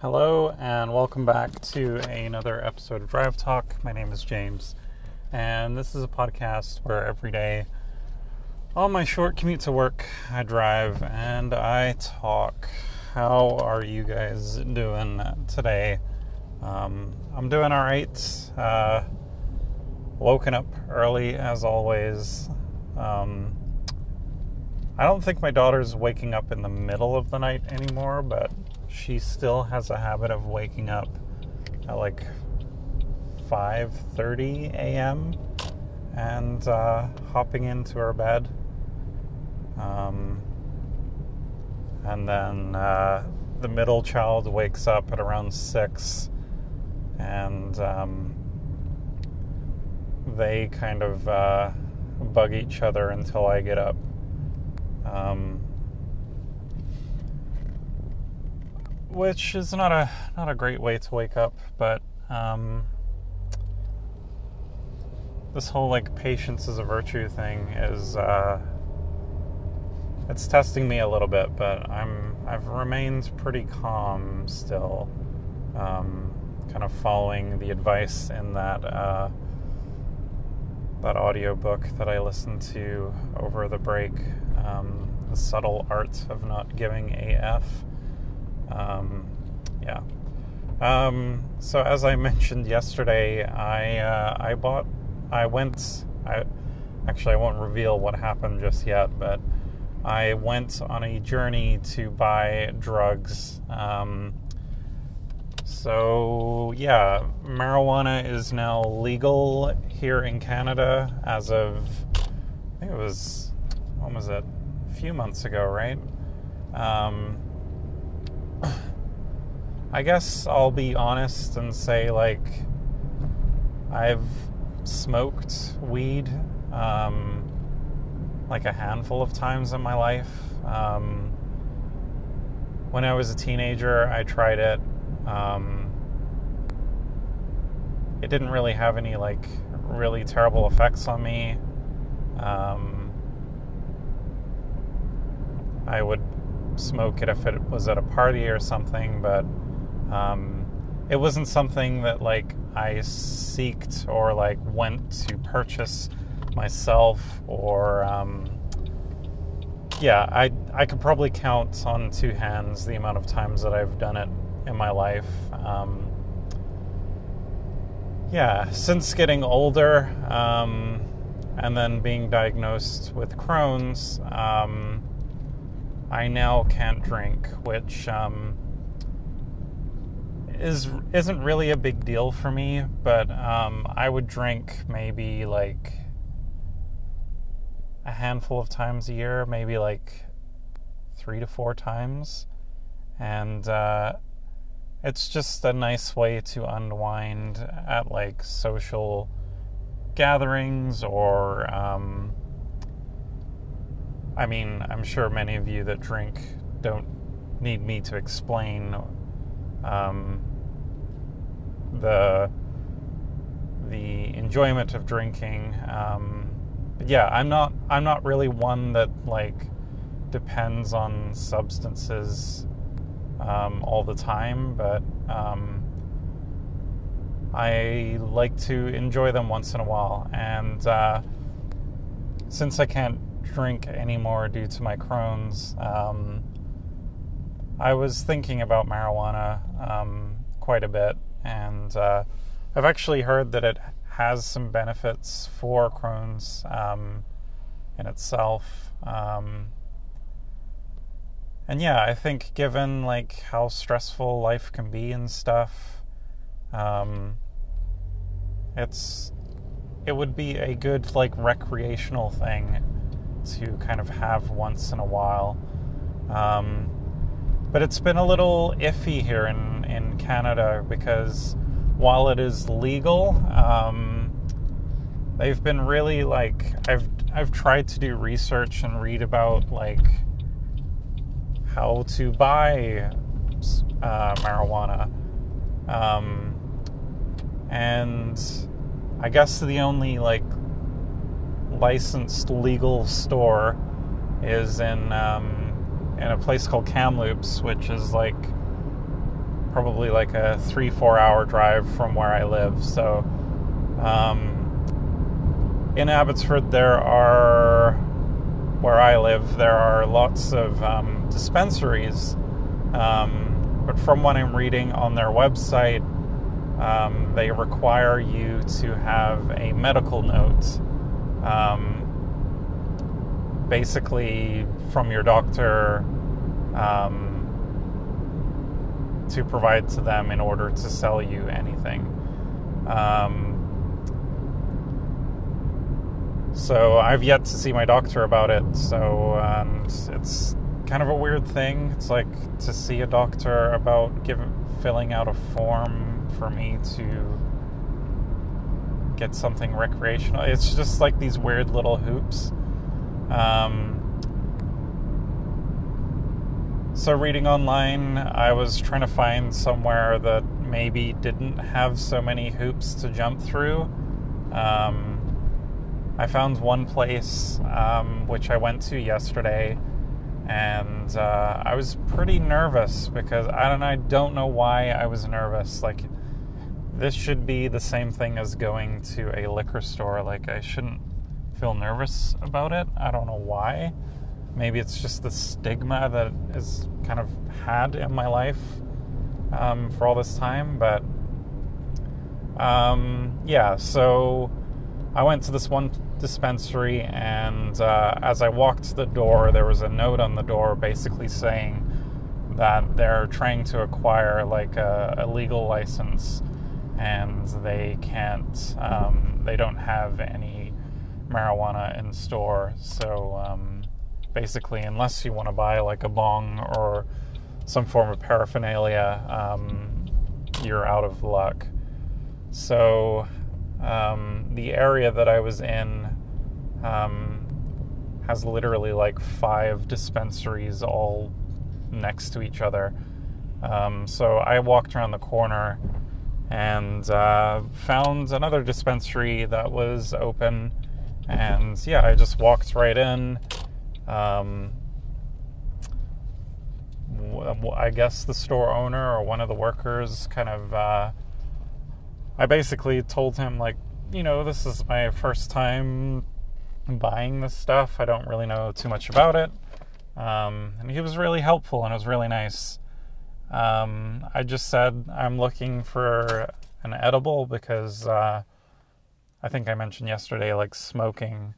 Hello, and welcome back to another episode of Drive Talk. My name is James, and this is a podcast where every day, on my short commute to work, I drive and I talk. How are you guys doing today? Um, I'm doing all right. Uh, woken up early as always. Um, I don't think my daughter's waking up in the middle of the night anymore, but she still has a habit of waking up at like 5:30 a.m. and uh, hopping into her bed, um, and then uh, the middle child wakes up at around six, and um, they kind of uh, bug each other until I get up. Um, which is not a not a great way to wake up, but um, this whole like patience is a virtue thing is uh, it's testing me a little bit, but I'm I've remained pretty calm still, um, kind of following the advice in that uh, that audio book that I listened to over the break, um, the subtle art of not giving AF. Um, yeah. Um, so as I mentioned yesterday, I uh, I bought, I went. I actually I won't reveal what happened just yet, but I went on a journey to buy drugs. Um, so yeah, marijuana is now legal here in Canada as of I think it was when was it? A few months ago, right? Um, I guess I'll be honest and say like I've smoked weed um, like a handful of times in my life. Um, when I was a teenager, I tried it. Um, it didn't really have any like really terrible effects on me. Um, I would smoke it if it was at a party or something, but um, it wasn't something that like I seeked or like went to purchase myself or um, yeah, I I could probably count on two hands the amount of times that I've done it in my life. Um, yeah, since getting older um, and then being diagnosed with Crohn's, um, I now can't drink, which um, is isn't really a big deal for me. But um, I would drink maybe like a handful of times a year, maybe like three to four times, and uh, it's just a nice way to unwind at like social gatherings or. Um, I mean, I'm sure many of you that drink don't need me to explain um, the the enjoyment of drinking. Um, but yeah, I'm not I'm not really one that like depends on substances um, all the time, but um, I like to enjoy them once in a while. And uh, since I can't drink anymore due to my Crohn's, um, I was thinking about marijuana um, quite a bit, and uh, I've actually heard that it has some benefits for Crohn's um, in itself. Um, and yeah, I think given like how stressful life can be and stuff, um, it's it would be a good like recreational thing to kind of have once in a while. Um, but it's been a little iffy here in, in Canada because while it is legal, um, they've been really like I've I've tried to do research and read about like how to buy uh, marijuana, um, and I guess the only like licensed legal store is in um, in a place called Kamloops, which is like probably like a three, four hour drive from where I live. So, um, in Abbotsford, there are, where I live, there are lots of um, dispensaries. Um, but from what I'm reading on their website, um, they require you to have a medical note. Um, basically, from your doctor um, to provide to them in order to sell you anything. Um, so I've yet to see my doctor about it. So and it's kind of a weird thing. It's like to see a doctor about giving filling out a form for me to get something recreational. It's just like these weird little hoops. Um, so, reading online, I was trying to find somewhere that maybe didn't have so many hoops to jump through. Um, I found one place um, which I went to yesterday, and uh, I was pretty nervous because I don't I don't know why I was nervous. Like this should be the same thing as going to a liquor store. Like I shouldn't feel nervous about it. I don't know why. Maybe it's just the stigma that is kind of had in my life um, for all this time. But um, yeah, so I went to this one dispensary, and uh, as I walked the door, there was a note on the door basically saying that they're trying to acquire like a, a legal license and they can't, um, they don't have any marijuana in store. So, um, basically, unless you want to buy like a bong or some form of paraphernalia, um, you're out of luck. So, um, the area that I was in um, has literally like five dispensaries all next to each other. Um, so, I walked around the corner and uh, found another dispensary that was open. And yeah, I just walked right in um, I guess the store owner or one of the workers kind of. Uh, I basically told him, like, you know, this is my first time buying this stuff. I don't really know too much about it. Um, and he was really helpful and it was really nice. Um, I just said I'm looking for an edible because uh, I think I mentioned yesterday, like, smoking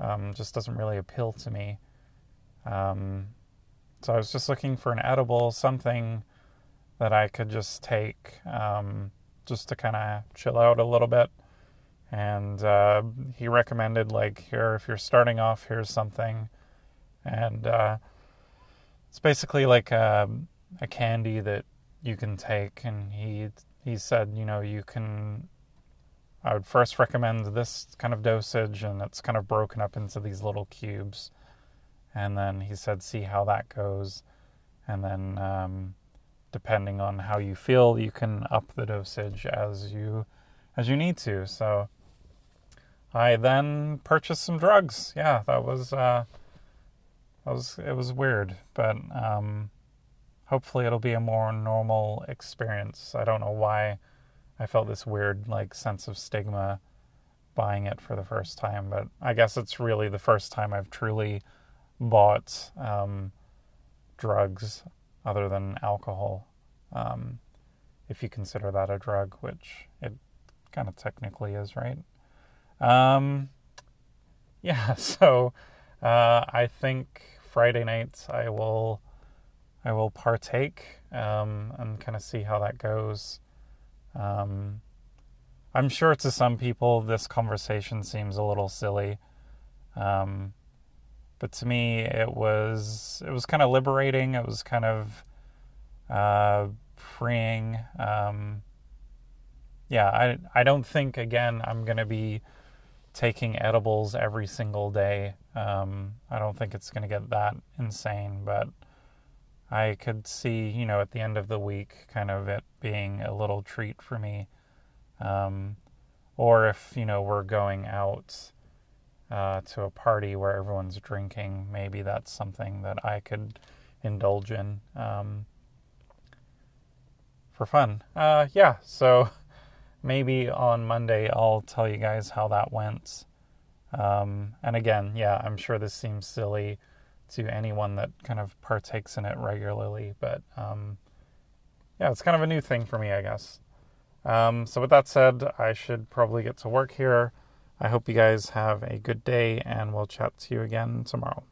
um, just doesn't really appeal to me. Um, so I was just looking for an edible, something that I could just take um, just to kind of chill out a little bit. And uh, he recommended, like, here, if you're starting off, here's something. And uh, it's basically like a, a candy that you can take. And he he said, you know, you can. I would first recommend this kind of dosage, and it's kind of broken up into these little cubes and then he said see how that goes and then um, depending on how you feel you can up the dosage as you as you need to so i then purchased some drugs yeah that was uh that was it was weird but um hopefully it'll be a more normal experience i don't know why i felt this weird like sense of stigma buying it for the first time but i guess it's really the first time i've truly bought um, drugs other than alcohol, um, if you consider that a drug, which it kind of technically is, right? Um, yeah, so uh, I think Friday night I will I will partake um, and kind of see how that goes. Um, I'm sure to some people this conversation seems a little silly. Um, but to me it was it was kind of liberating it was kind of uh, freeing um, yeah I, I don't think again i'm going to be taking edibles every single day um, i don't think it's going to get that insane but i could see you know at the end of the week kind of it being a little treat for me um, or if you know we're going out uh, to a party where everyone's drinking, maybe that's something that I could indulge in. Um, for fun. Uh, yeah, so maybe on Monday I'll tell you guys how that went. Um, and again, yeah, I'm sure this seems silly to anyone that kind of partakes in it regularly, but um, yeah, it's kind of a new thing for me, I guess. Um, so, with that said, I should probably get to work here. I hope you guys have a good day, and we'll chat to you again tomorrow.